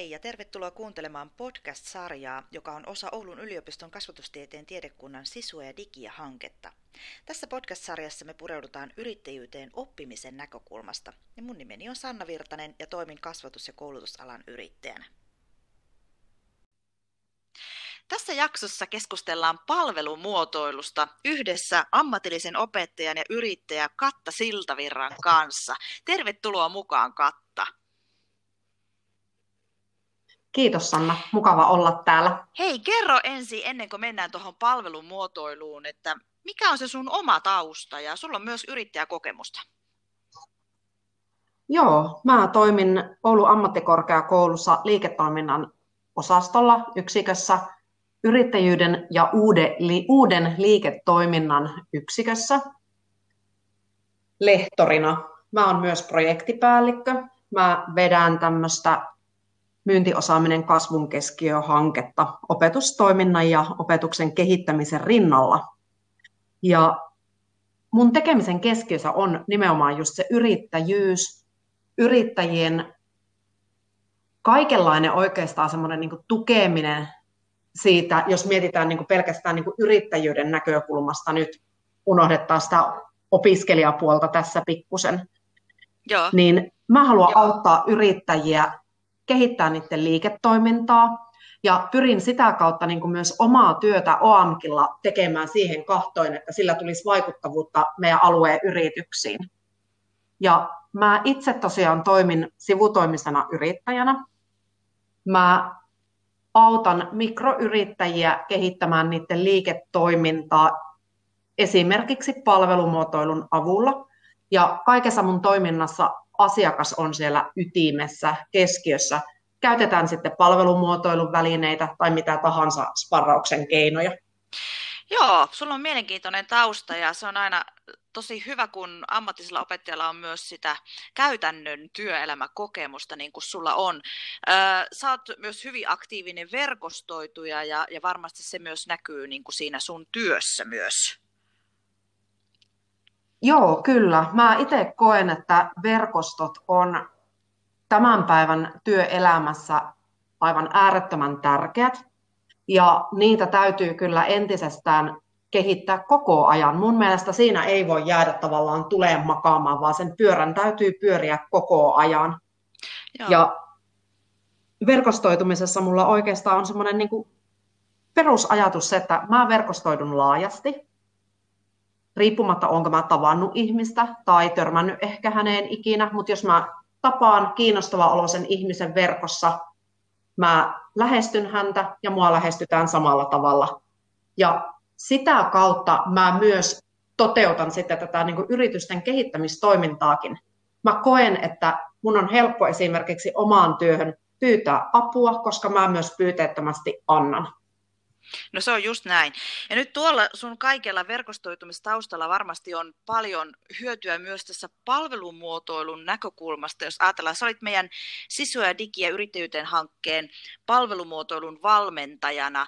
Rei ja tervetuloa kuuntelemaan podcast-sarjaa, joka on osa Oulun yliopiston kasvatustieteen tiedekunnan Sisua ja digiä hanketta. Tässä podcast-sarjassa me pureudutaan yrittäjyyteen oppimisen näkökulmasta. Ja mun nimeni on Sanna Virtanen ja toimin kasvatus- ja koulutusalan yrittäjänä. Tässä jaksossa keskustellaan palvelumuotoilusta yhdessä ammatillisen opettajan ja yrittäjä Katta Siltavirran kanssa. Tervetuloa mukaan Katta. Kiitos Sanna, mukava olla täällä. Hei, kerro ensin ennen kuin mennään tuohon palvelumuotoiluun, että mikä on se sun oma tausta ja sulla on myös yrittäjäkokemusta? Joo, mä toimin Oulun ammattikorkeakoulussa liiketoiminnan osastolla yksikössä yrittäjyyden ja uuden, li, uuden liiketoiminnan yksikössä lehtorina. Mä oon myös projektipäällikkö. Mä vedän tämmöistä myyntiosaaminen kasvun keskiö-hanketta opetustoiminnan ja opetuksen kehittämisen rinnalla. Ja mun tekemisen keskiössä on nimenomaan just se yrittäjyys, yrittäjien kaikenlainen oikeastaan semmoinen niin tukeminen siitä, jos mietitään niin pelkästään niin yrittäjyyden näkökulmasta nyt, unohdettaa sitä opiskelijapuolta tässä pikkusen, Joo. niin mä haluan Joo. auttaa yrittäjiä kehittää niiden liiketoimintaa ja pyrin sitä kautta niin kuin myös omaa työtä OAMKilla tekemään siihen kahtoin, että sillä tulisi vaikuttavuutta meidän alueen yrityksiin. Ja mä itse tosiaan toimin sivutoimisena yrittäjänä. Mä autan mikroyrittäjiä kehittämään niiden liiketoimintaa esimerkiksi palvelumuotoilun avulla. Ja kaikessa mun toiminnassa asiakas on siellä ytimessä, keskiössä. Käytetään sitten palvelumuotoilun välineitä tai mitä tahansa sparrauksen keinoja. Joo, sulla on mielenkiintoinen tausta ja se on aina tosi hyvä, kun ammattisella opettajalla on myös sitä käytännön työelämäkokemusta, niin kuin sulla on. Sä oot myös hyvin aktiivinen verkostoituja ja, ja varmasti se myös näkyy niin kuin siinä sun työssä myös. Joo, kyllä. Mä itse koen, että verkostot on tämän päivän työelämässä aivan äärettömän tärkeät. Ja niitä täytyy kyllä entisestään kehittää koko ajan. Mun mielestä siinä ei voi jäädä tavallaan tuleen makaamaan, vaan sen pyörän täytyy pyöriä koko ajan. Joo. Ja verkostoitumisessa mulla oikeastaan on semmoinen niin perusajatus se, että mä verkostoidun laajasti riippumatta onko mä tavannut ihmistä tai törmännyt ehkä häneen ikinä, mutta jos mä tapaan kiinnostava olosen ihmisen verkossa, mä lähestyn häntä ja mua lähestytään samalla tavalla. Ja sitä kautta mä myös toteutan sitten tätä niin yritysten kehittämistoimintaakin. Mä koen, että mun on helppo esimerkiksi omaan työhön pyytää apua, koska mä myös pyyteettömästi annan. No se on just näin. Ja nyt tuolla sun kaikella verkostoitumistaustalla varmasti on paljon hyötyä myös tässä palvelumuotoilun näkökulmasta. Jos ajatellaan, sä olit meidän sisu- ja digi- ja yrittäjyyteen hankkeen palvelumuotoilun valmentajana.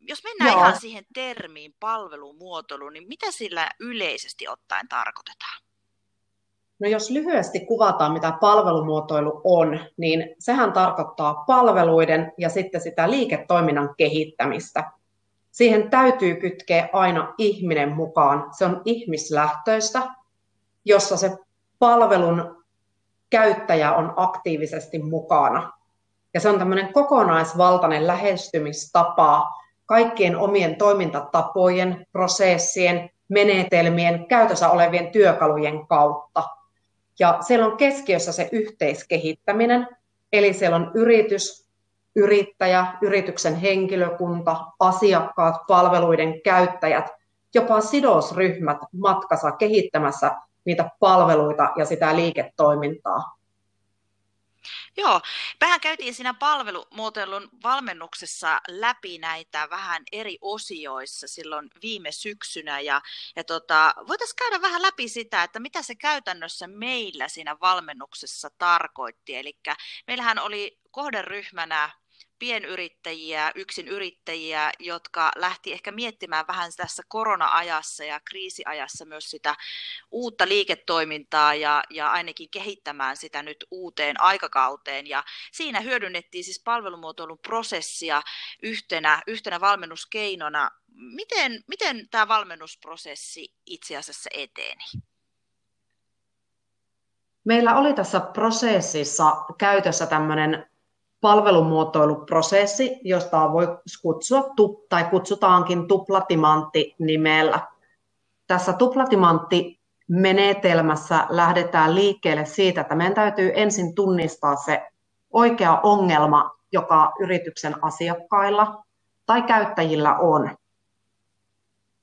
Jos mennään Joo. ihan siihen termiin palvelumuotoilu, niin mitä sillä yleisesti ottaen tarkoitetaan? No jos lyhyesti kuvataan, mitä palvelumuotoilu on, niin sehän tarkoittaa palveluiden ja sitten sitä liiketoiminnan kehittämistä. Siihen täytyy kytkeä aina ihminen mukaan. Se on ihmislähtöistä, jossa se palvelun käyttäjä on aktiivisesti mukana. Ja se on tämmöinen kokonaisvaltainen lähestymistapa kaikkien omien toimintatapojen, prosessien, menetelmien, käytössä olevien työkalujen kautta – ja siellä on keskiössä se yhteiskehittäminen, eli siellä on yritys, yrittäjä, yrityksen henkilökunta, asiakkaat, palveluiden käyttäjät, jopa sidosryhmät matkassa kehittämässä niitä palveluita ja sitä liiketoimintaa. Joo, vähän käytiin siinä palvelumuotoilun valmennuksessa läpi näitä vähän eri osioissa silloin viime syksynä ja, ja tota, voitaisiin käydä vähän läpi sitä, että mitä se käytännössä meillä siinä valmennuksessa tarkoitti. Eli meillähän oli kohderyhmänä pienyrittäjiä, yksin yrittäjiä, jotka lähti ehkä miettimään vähän tässä korona-ajassa ja kriisiajassa myös sitä uutta liiketoimintaa ja, ja ainakin kehittämään sitä nyt uuteen aikakauteen. Ja siinä hyödynnettiin siis palvelumuotoilun prosessia yhtenä, yhtenä valmennuskeinona. Miten, miten tämä valmennusprosessi itse asiassa eteni? Meillä oli tässä prosessissa käytössä tämmöinen palvelumuotoiluprosessi, josta voi kutsua tai kutsutaankin tuplatimantti nimellä. Tässä tuplatimantti menetelmässä lähdetään liikkeelle siitä, että meidän täytyy ensin tunnistaa se oikea ongelma, joka yrityksen asiakkailla tai käyttäjillä on.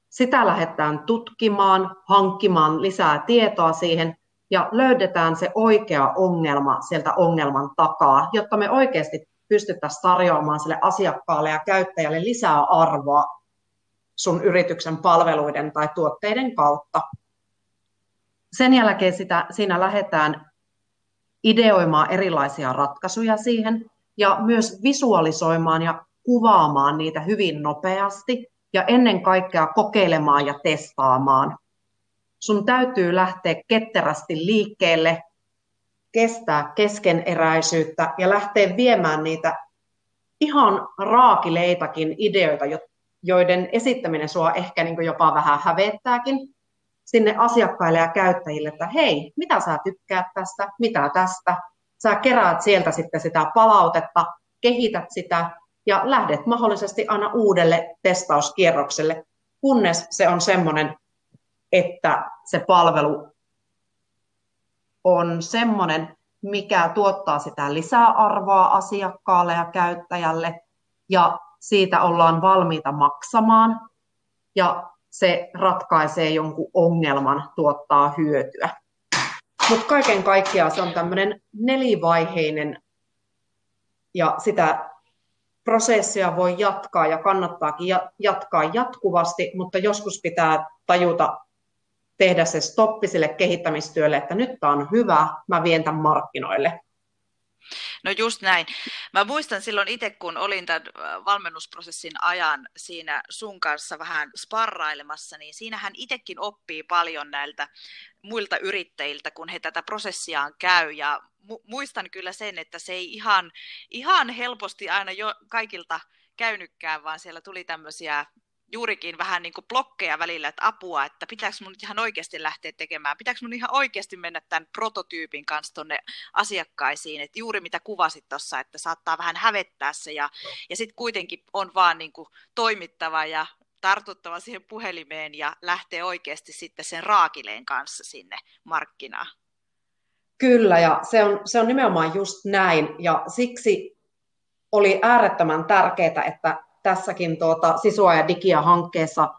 Sitä lähdetään tutkimaan, hankkimaan lisää tietoa siihen ja löydetään se oikea ongelma sieltä ongelman takaa, jotta me oikeasti pystyttäisiin tarjoamaan sille asiakkaalle ja käyttäjälle lisää arvoa sun yrityksen palveluiden tai tuotteiden kautta. Sen jälkeen sitä, siinä lähdetään ideoimaan erilaisia ratkaisuja siihen ja myös visualisoimaan ja kuvaamaan niitä hyvin nopeasti ja ennen kaikkea kokeilemaan ja testaamaan sun täytyy lähteä ketterästi liikkeelle, kestää keskeneräisyyttä ja lähteä viemään niitä ihan raakileitakin ideoita, joiden esittäminen sua ehkä niin jopa vähän hävettääkin sinne asiakkaille ja käyttäjille, että hei, mitä sä tykkäät tästä, mitä tästä. Sä keräät sieltä sitten sitä palautetta, kehität sitä ja lähdet mahdollisesti aina uudelle testauskierrokselle, kunnes se on semmoinen että se palvelu on semmoinen, mikä tuottaa sitä lisäarvoa asiakkaalle ja käyttäjälle, ja siitä ollaan valmiita maksamaan, ja se ratkaisee jonkun ongelman, tuottaa hyötyä. Mutta kaiken kaikkiaan se on tämmöinen nelivaiheinen, ja sitä prosessia voi jatkaa ja kannattaakin jatkaa jatkuvasti, mutta joskus pitää tajuta tehdä se stoppi sille kehittämistyölle, että nyt tämä on hyvä, mä vien tämän markkinoille. No just näin. Mä muistan silloin itse, kun olin tämän äh, valmennusprosessin ajan siinä sun kanssa vähän sparrailemassa, niin siinähän itsekin oppii paljon näiltä muilta yrittäjiltä, kun he tätä prosessiaan käy. Ja mu- muistan kyllä sen, että se ei ihan, ihan helposti aina jo kaikilta käynytkään, vaan siellä tuli tämmöisiä juurikin vähän niin kuin blokkeja välillä, että apua, että pitääkö mun nyt ihan oikeasti lähteä tekemään, pitääkö mun ihan oikeasti mennä tämän prototyypin kanssa tuonne asiakkaisiin, että juuri mitä kuvasit tuossa, että saattaa vähän hävettää se ja, ja sitten kuitenkin on vaan niin kuin toimittava ja tartuttava siihen puhelimeen ja lähtee oikeasti sitten sen raakileen kanssa sinne markkinaan. Kyllä, ja se on, se on nimenomaan just näin, ja siksi oli äärettömän tärkeää, että tässäkin tuota, sisua ja digia hankkeessa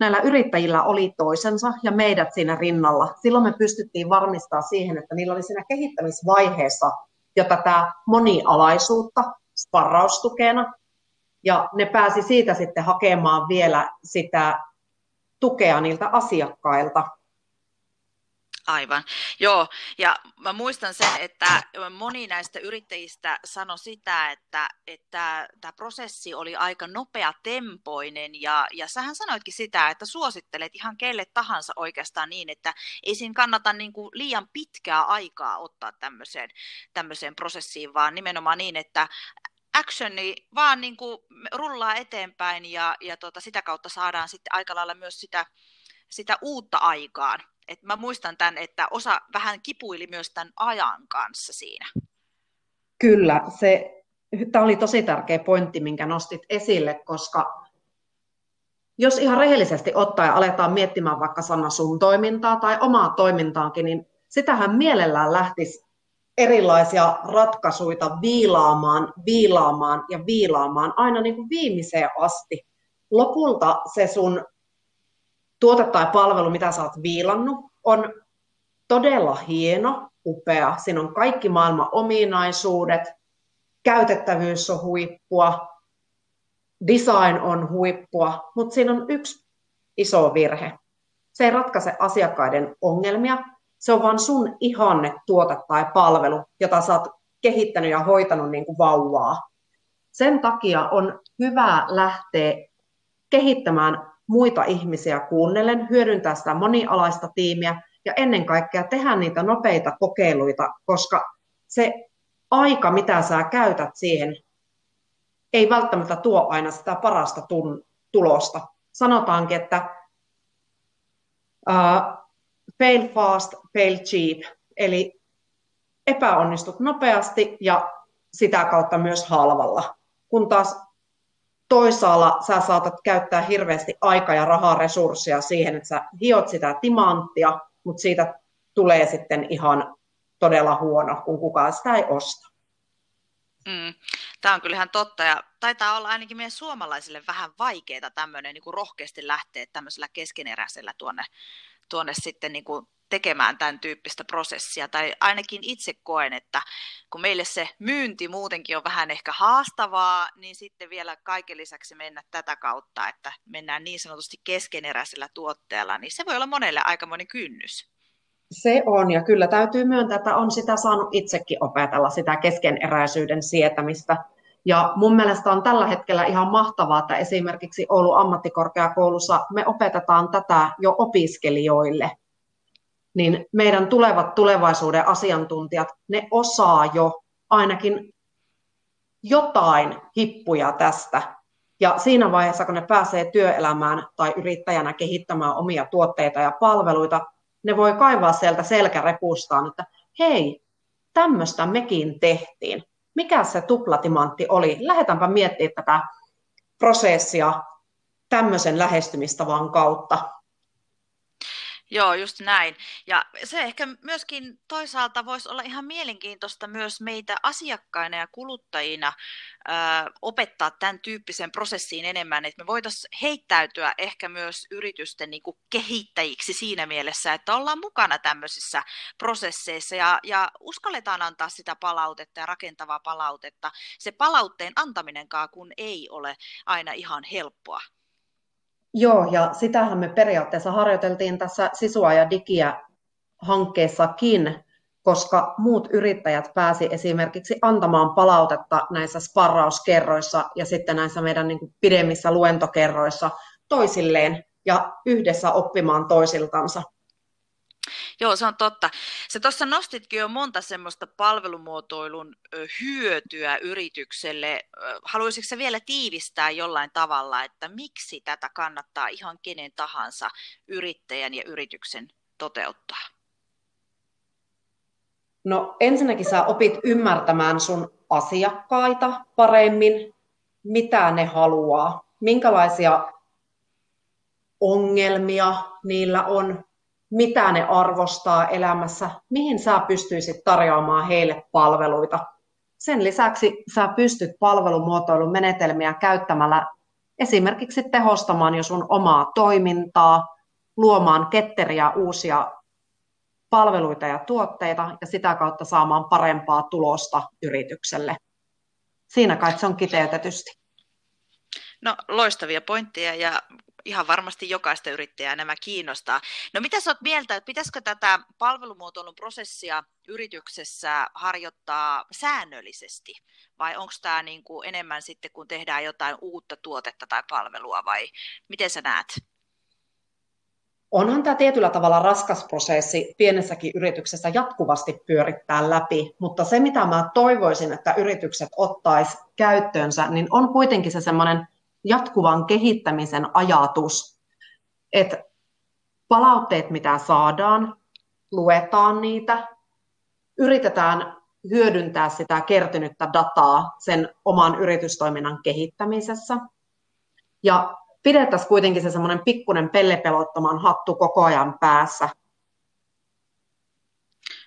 näillä yrittäjillä oli toisensa ja meidät siinä rinnalla. Silloin me pystyttiin varmistaa siihen, että niillä oli siinä kehittämisvaiheessa jo tätä monialaisuutta sparraustukena, ja ne pääsi siitä sitten hakemaan vielä sitä tukea niiltä asiakkailta. Aivan. Joo, ja mä muistan sen, että moni näistä yrittäjistä sanoi sitä, että, että tämä prosessi oli aika nopea tempoinen, ja, ja sähän sanoitkin sitä, että suosittelet ihan kelle tahansa oikeastaan niin, että ei siinä kannata niin kuin liian pitkää aikaa ottaa tämmöiseen, tämmöiseen prosessiin, vaan nimenomaan niin, että actioni vaan niin kuin rullaa eteenpäin, ja, ja tota, sitä kautta saadaan sitten aika lailla myös sitä, sitä uutta aikaan et mä muistan tämän, että osa vähän kipuili myös tämän ajan kanssa siinä. Kyllä, se, tämä oli tosi tärkeä pointti, minkä nostit esille, koska jos ihan rehellisesti ottaen aletaan miettimään vaikka sana sun toimintaa tai omaa toimintaankin, niin sitähän mielellään lähtisi erilaisia ratkaisuja viilaamaan, viilaamaan ja viilaamaan aina niin kuin viimeiseen asti. Lopulta se sun tuote tai palvelu, mitä sä oot viilannut, on todella hieno, upea. Siinä on kaikki maailman ominaisuudet, käytettävyys on huippua, design on huippua, mutta siinä on yksi iso virhe. Se ei ratkaise asiakkaiden ongelmia, se on vain sun ihanne tuote tai palvelu, jota sä oot kehittänyt ja hoitanut niin kuin vauvaa. Sen takia on hyvä lähteä kehittämään muita ihmisiä kuunnellen, hyödyntää sitä monialaista tiimiä ja ennen kaikkea tehdä niitä nopeita kokeiluita, koska se aika, mitä sä käytät siihen, ei välttämättä tuo aina sitä parasta tun- tulosta. Sanotaankin, että uh, fail fast, fail cheap, eli epäonnistut nopeasti ja sitä kautta myös halvalla. Kun taas toisaalla sä saatat käyttää hirveästi aikaa ja rahaa resursseja siihen, että sä hiot sitä timanttia, mutta siitä tulee sitten ihan todella huono, kun kukaan sitä ei osta. Mm. Tämä on kyllähän totta ja taitaa olla ainakin meidän suomalaisille vähän vaikeaa tämmöinen niin kuin rohkeasti lähteä tämmöisellä keskeneräisellä tuonne, tuonne sitten niin kuin tekemään tämän tyyppistä prosessia. Tai ainakin itse koen, että kun meille se myynti muutenkin on vähän ehkä haastavaa, niin sitten vielä kaiken lisäksi mennä tätä kautta, että mennään niin sanotusti keskeneräisellä tuotteella, niin se voi olla monelle aikamoinen kynnys. Se on, ja kyllä täytyy myöntää, että on sitä saanut itsekin opetella, sitä keskeneräisyyden sietämistä. Ja mun mielestä on tällä hetkellä ihan mahtavaa, että esimerkiksi Oulun ammattikorkeakoulussa me opetetaan tätä jo opiskelijoille. Niin meidän tulevat tulevaisuuden asiantuntijat, ne osaa jo ainakin jotain hippuja tästä. Ja siinä vaiheessa, kun ne pääsee työelämään tai yrittäjänä kehittämään omia tuotteita ja palveluita, ne voi kaivaa sieltä selkärepustaan, että hei, tämmöistä mekin tehtiin. Mikä se tuplatimantti oli? Lähdetäänpä miettimään tätä prosessia tämmöisen lähestymistavan kautta. Joo, just näin. Ja se ehkä myöskin toisaalta voisi olla ihan mielenkiintoista myös meitä asiakkaina ja kuluttajina ö, opettaa tämän tyyppisen prosessiin enemmän, että me voitaisiin heittäytyä ehkä myös yritysten niin kuin kehittäjiksi siinä mielessä, että ollaan mukana tämmöisissä prosesseissa ja, ja uskalletaan antaa sitä palautetta ja rakentavaa palautetta. Se palautteen antaminenkaan kun ei ole aina ihan helppoa. Joo, ja sitähän me periaatteessa harjoiteltiin tässä Sisua ja Digiä hankkeessakin, koska muut yrittäjät pääsi esimerkiksi antamaan palautetta näissä sparrauskerroissa ja sitten näissä meidän niin kuin pidemmissä luentokerroissa toisilleen ja yhdessä oppimaan toisiltansa. Joo, se on totta. Se tuossa nostitkin jo monta semmoista palvelumuotoilun hyötyä yritykselle. Haluaisitko se vielä tiivistää jollain tavalla, että miksi tätä kannattaa ihan kenen tahansa yrittäjän ja yrityksen toteuttaa? No ensinnäkin sä opit ymmärtämään sun asiakkaita paremmin, mitä ne haluaa, minkälaisia ongelmia niillä on, mitä ne arvostaa elämässä, mihin sä pystyisit tarjoamaan heille palveluita. Sen lisäksi sä pystyt palvelumuotoilun menetelmiä käyttämällä esimerkiksi tehostamaan jo sun omaa toimintaa, luomaan ketteriä uusia palveluita ja tuotteita ja sitä kautta saamaan parempaa tulosta yritykselle. Siinä kai se on kiteytetysti. No loistavia pointteja ja ihan varmasti jokaista yrittäjää nämä kiinnostaa. No mitä sä oot mieltä, että pitäisikö tätä palvelumuotoilun prosessia yrityksessä harjoittaa säännöllisesti? Vai onko tämä niin kuin enemmän sitten, kun tehdään jotain uutta tuotetta tai palvelua, vai miten sä näet? Onhan tämä tietyllä tavalla raskas prosessi pienessäkin yrityksessä jatkuvasti pyörittää läpi, mutta se mitä mä toivoisin, että yritykset ottais käyttöönsä, niin on kuitenkin se semmoinen jatkuvan kehittämisen ajatus, että palautteet, mitä saadaan, luetaan niitä, yritetään hyödyntää sitä kertynyttä dataa sen oman yritystoiminnan kehittämisessä. Ja pidettäisiin kuitenkin se semmoinen pikkuinen pellepelottoman hattu koko ajan päässä,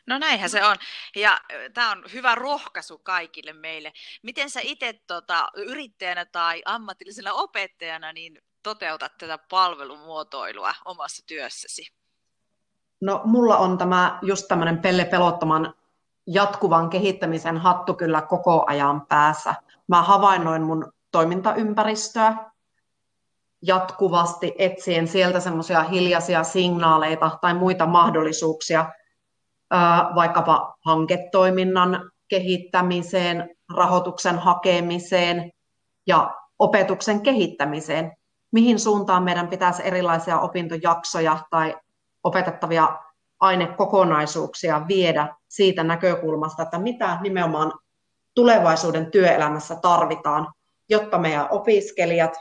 No näinhän se on. Ja tämä on hyvä rohkaisu kaikille meille. Miten sä itse tota, yrittäjänä tai ammatillisena opettajana niin toteutat tätä palvelumuotoilua omassa työssäsi? No mulla on tämä just tämmöinen pelle pelottoman jatkuvan kehittämisen hattu kyllä koko ajan päässä. Mä havainnoin mun toimintaympäristöä jatkuvasti etsien sieltä semmoisia hiljaisia signaaleita tai muita mahdollisuuksia, vaikkapa hanketoiminnan kehittämiseen, rahoituksen hakemiseen, ja opetuksen kehittämiseen, mihin suuntaan meidän pitäisi erilaisia opintojaksoja tai opetettavia ainekokonaisuuksia viedä siitä näkökulmasta, että mitä nimenomaan tulevaisuuden työelämässä tarvitaan, jotta meidän opiskelijat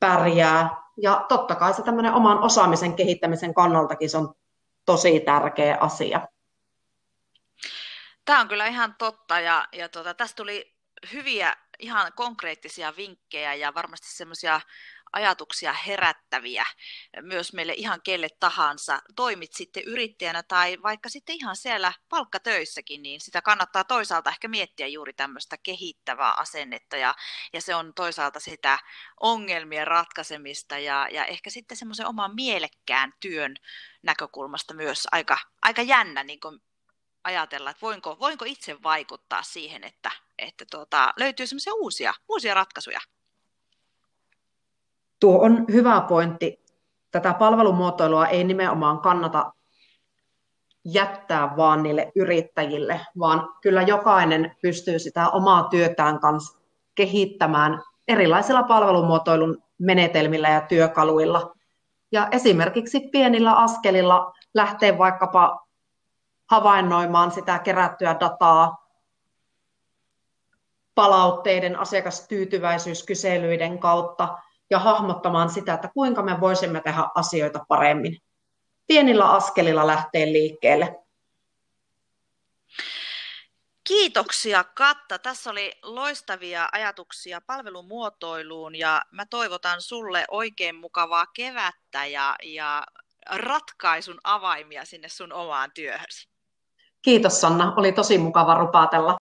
pärjää. Ja totta kai se tämmöinen oman osaamisen kehittämisen kannaltakin se on tosi tärkeä asia. Tämä on kyllä ihan totta ja, ja tuota, tästä tuli hyviä ihan konkreettisia vinkkejä ja varmasti semmoisia ajatuksia herättäviä myös meille ihan kelle tahansa. Toimit sitten yrittäjänä tai vaikka sitten ihan siellä palkkatöissäkin, niin sitä kannattaa toisaalta ehkä miettiä juuri tämmöistä kehittävää asennetta ja, ja se on toisaalta sitä ongelmien ratkaisemista ja, ja ehkä sitten semmoisen oman mielekkään työn näkökulmasta myös aika, aika jännä niin kuin ajatella, että voinko, voinko itse vaikuttaa siihen, että, että tuota, löytyy semmoisia uusia, uusia ratkaisuja. Tuo on hyvä pointti. Tätä palvelumuotoilua ei nimenomaan kannata jättää vaan niille yrittäjille, vaan kyllä jokainen pystyy sitä omaa työtään kanssa kehittämään erilaisilla palvelumuotoilun menetelmillä ja työkaluilla. Ja esimerkiksi pienillä askelilla lähtee vaikkapa havainnoimaan sitä kerättyä dataa palautteiden, asiakastyytyväisyyskyselyiden kautta ja hahmottamaan sitä, että kuinka me voisimme tehdä asioita paremmin. Pienillä askelilla lähtee liikkeelle. Kiitoksia Katta. Tässä oli loistavia ajatuksia palvelumuotoiluun ja mä toivotan sulle oikein mukavaa kevättä ja, ja ratkaisun avaimia sinne sun omaan työhösi. Kiitos Sanna, oli tosi mukava rupaatella.